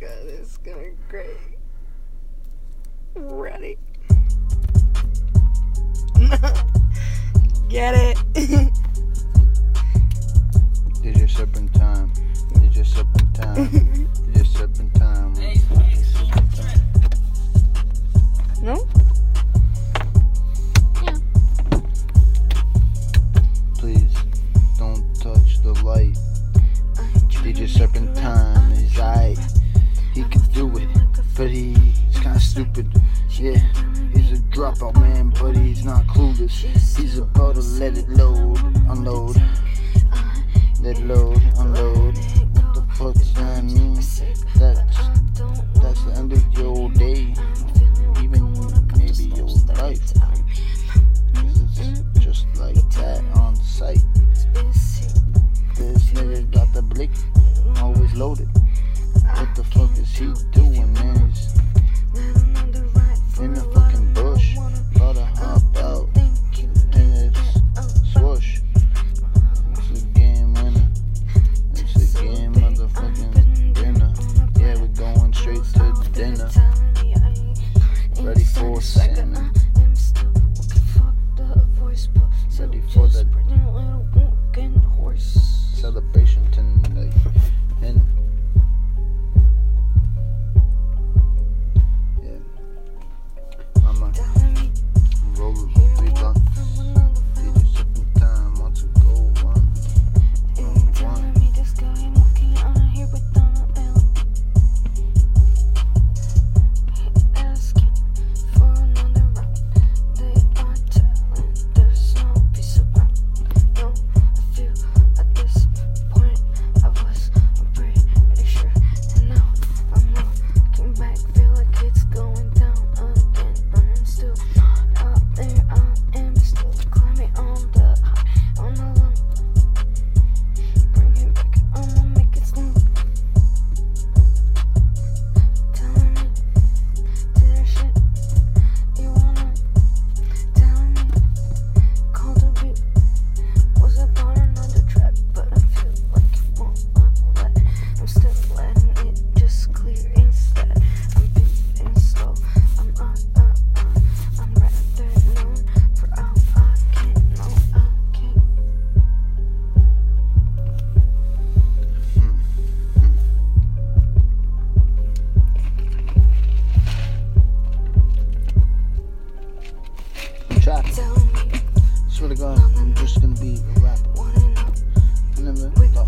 God, it's gonna be great. Ready? Get it? Did your serpentine. Did your serpentine. Did your he's kinda stupid. Yeah, he's a dropout man, but he's not clueless. He's about to let it load, unload. Let it load, unload. What the fuck does that mean? That's, that's the end of your day. Even maybe your life. It's just like that on sight. This nigga got the blick, always loaded. What the fuck is he swear to God, I'm just gonna be a rapper. I